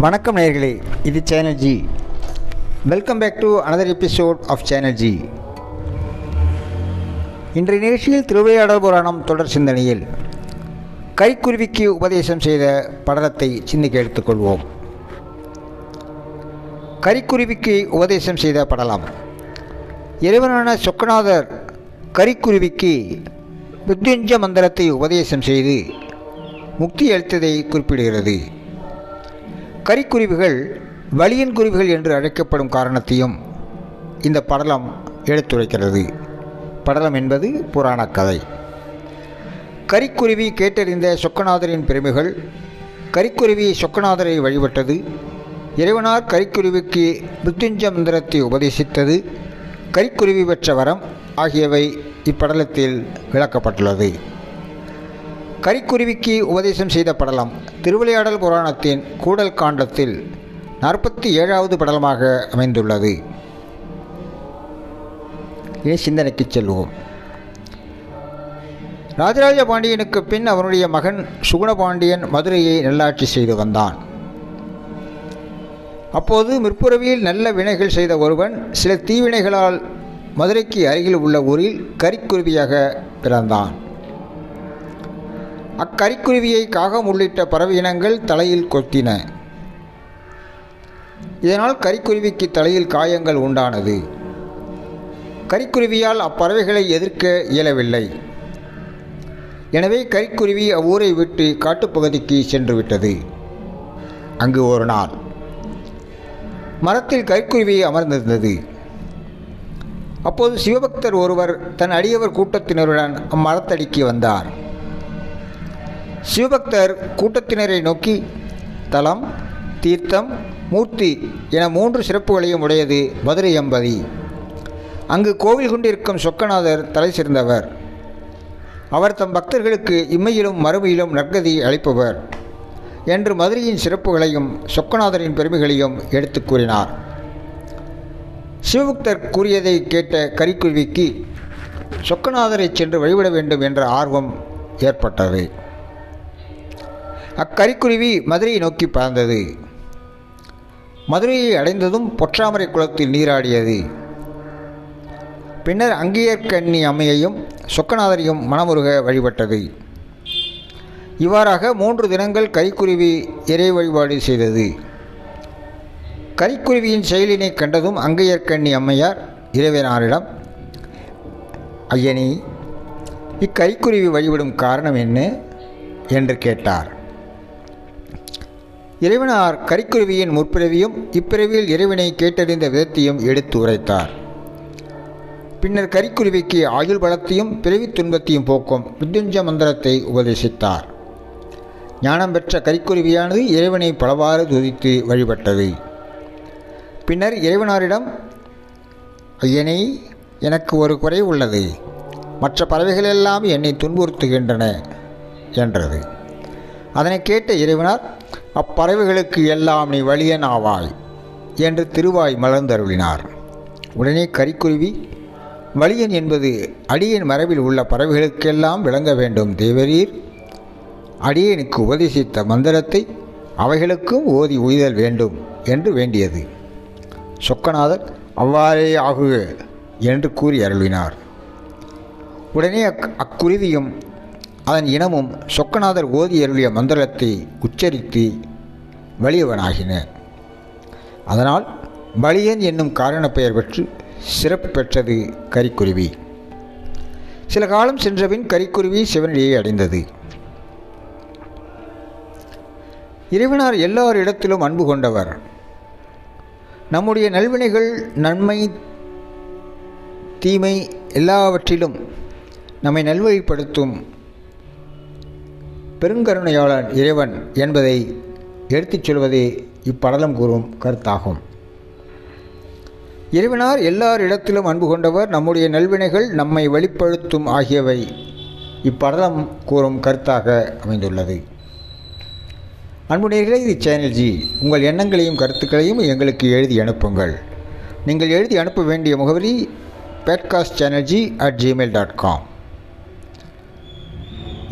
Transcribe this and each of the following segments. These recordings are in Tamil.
வணக்கம் நேர்களே இது channel G welcome back to another episode of channel G இன்றைய நிகழ்ச்சியில் திருவிளையாடல் புராணம் தொடர் சிந்தனையில் கைக்குருவிக்கு உபதேசம் செய்த படலத்தை சிந்திக்க எடுத்துக்கொள்வோம். கரிக்குருவிக்கு உபதேசம் செய்த படலம். இறைவனான சொக்கநாதர் கரிக்குருவிக்கு மிருத்யுஞ்ச மந்திரத்தை உபதேசம் செய்து முக்தி அளித்ததை குறிப்பிடுகிறது. கரிக்குருவிகள் வலியன் குருவிகள் என்று அழைக்கப்படும் காரணத்தையும் இந்த படலம் எடுத்துரைக்கிறது. படலம் என்பது புராணக் கதை. கரிக்குருவி கேட்டறிந்த சொக்கநாதரின் பெருமைகள் கரிக்குருவி சொக்கநாதரை வழிபட்டது இறைவனார் கரிக்குருவிக்கு மிருத்யுஞ்ச மந்திரத்தை உபதேசித்தது கரிக்குருவி பெற்ற வரம் ஆகியவை இப்படலத்தில் விளக்கப்பட்டுள்ளது. கரிக்குருவிக்கு உபதேசம் செய்த படலம் திருவிளையாடல் புராணத்தின் கூடல் காண்டத்தில் நாற்பத்தி ஏழாவது படலமாக அமைந்துள்ளது. இனி சிந்தனைக்கு செல்வோம்? ராஜராஜ பாண்டியனுக்கு பின் அவனுடைய மகன் சுகுணபாண்டியன் மதுரையை நல்லாட்சி செய்து வந்தான். அப்போது முற்புறவியில் நல்ல வினைகள் செய்த ஒருவன் சில தீவினைகளால் மதுரைக்கு அருகில் உள்ள ஊரில் கரிக்குருவியாக பிறந்தான். அக்கரிக்குருவியை காகம் உள்ளிட்ட பறவை இனங்கள் தலையில் கொத்தின இதனால் கரிக்குருவிக்கு தலையில் காயங்கள் உண்டானது. கரிக்குருவியால் அப்பறவைகளை எதிர்க்க இயலவில்லை. எனவே கரிக்குருவி அவ்வூரை விட்டு காட்டுப்பகுதிக்கு சென்று விட்டது அங்கு ஒரு நாள் மரத்தில் கரிக்குருவி அமர்ந்திருந்தது. அப்போது சிவபக்தர் ஒருவர் தன் அடியவர் கூட்டத்தினருடன் அம்மரத்தடிக்கு வந்தார். சிவபக்தர் கூட்டத்தினரை நோக்கி தலம் தீர்த்தம் மூர்த்தி என மூன்று சிறப்புகளையும் உடையது மதுரை எம்பதி அங்கு கோவில் கொண்டிருக்கும் சொக்கநாதர் தலை சிறந்தவர். அவர் தம் பக்தர்களுக்கு இம்மையிலும் மறுமையிலும் நற்கதி அளிப்பவர் என்று மதுரையின் சிறப்புகளையும் சொக்கநாதரின் பெருமைகளையும் எடுத்துக் கூறினார். சிவபக்தர் கூறியதை கேட்ட கரிக்குருவிக்கு சொக்கநாதரை சென்று வழிபட வேண்டும் என்ற ஆர்வம் ஏற்பட்டது. அக்கரிக்குருவி மதுரையை நோக்கி பறந்தது. மதுரையை அடைந்ததும் பொற்றாமரை குளத்தில் நீராடியது. பின்னர் அங்கேயற்கண்ணி அம்மையையும் சொக்கநாதரையும் மனமுருக வழிபட்டது. இவ்வாறாக மூன்று தினங்கள் கரிக்குருவி இறை வழிபாடு செய்தது. கரிக்குருவியின் செயலினை கண்டதும் அங்கையர்கண்ணி அம்மையார் இறைவனாரிடம் ஐயனி இக்கரிக்குருவி வழிபடும் காரணம் என்ன? என்று கேட்டார். இறைவனார் கரிக்குருவியின் முற்பிறவியும் இப்பிறவியில் இறைவனை கேட்டறிந்த விதத்தையும் எடுத்து உரைத்தார். பின்னர் கரிக்குருவிக்கு ஆயுள் பலத்தையும் பிறவி துன்பத்தையும் போக்கும் மிருத்யுஞ்ச மந்திரத்தை உபதேசித்தார். ஞானம் பெற்ற கரிக்குருவியானது இறைவனை பலவாறு துதித்து வழிபட்டது. பின்னர் இறைவனாரிடம் ஐயனை எனக்கு ஒரு குறை உள்ளது. மற்ற பறவைகளெல்லாம் என்னை துன்புறுத்துகின்றன என்றது. அதனை கேட்ட இறைவனார் அப்பறவைகளுக்கு எல்லாம் நீ வலியன் ஆவாய் என்று திருவாய் மலர்ந்தருளினார். உடனே கரிக்குருவி வலியன் என்பது அடியன் மரபில் உள்ள பறவைகளுக்கெல்லாம் விளங்க வேண்டும் தேவரீர். அடியனுக்கு உபதேசித்த மந்திரத்தை அவைகளுக்கும் ஓதி உய்தல் வேண்டும் என்று வேண்டியது. சொக்கநாதர் அவ்வாறே ஆகுக என்று கூறி அருளினார். உடனே அக் அக்குருவியும் அதன் இனமும் சொக்கநாதர் ஓதி அருளிய மந்திரத்தை உச்சரித்து வலியவனாகின அதனால் பலியன் என்னும் காரண பெயர் பெற்று சிறப்பு பெற்றது கரிக்குருவி. சில காலம் சென்றபின் கரிக்குருவி சிவனடியை அடைந்தது. இறைவனார் எல்லார் இடத்திலும் அன்பு கொண்டவர். நம்முடைய நல்வினைகள் நன்மை தீமை எல்லாவற்றிலும் நம்மை நல்வழிப்படுத்தும் பெருங்கருணையாளன் இறைவன் என்பதை எடுத்துச் சொல்வதே இப்படலம் கூறும் கருத்தாகும். இறைவனார் எல்லார் இடத்திலும் அன்பு கொண்டவர் நம்முடைய நல்வினைகள் நம்மை வெளிப்படுத்தும் ஆகியவை இப்படலம் கூறும் கருத்தாக அமைந்துள்ளது. அன்பு இது சேனல்ஜி உங்கள் எண்ணங்களையும் கருத்துக்களையும் எங்களுக்கு எழுதி அனுப்புங்கள். நீங்கள் எழுதி அனுப்ப வேண்டிய முகவரி podcast channel G at Gmail dot com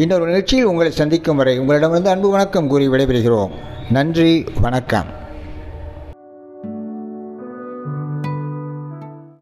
இன்னொரு நிகழ்ச்சியில் உங்களை சந்திக்கும் வரை உங்களிடமிருந்து அன்பு வணக்கம் கூறி விடைபெறுகிறோம். நன்றி வணக்கம்.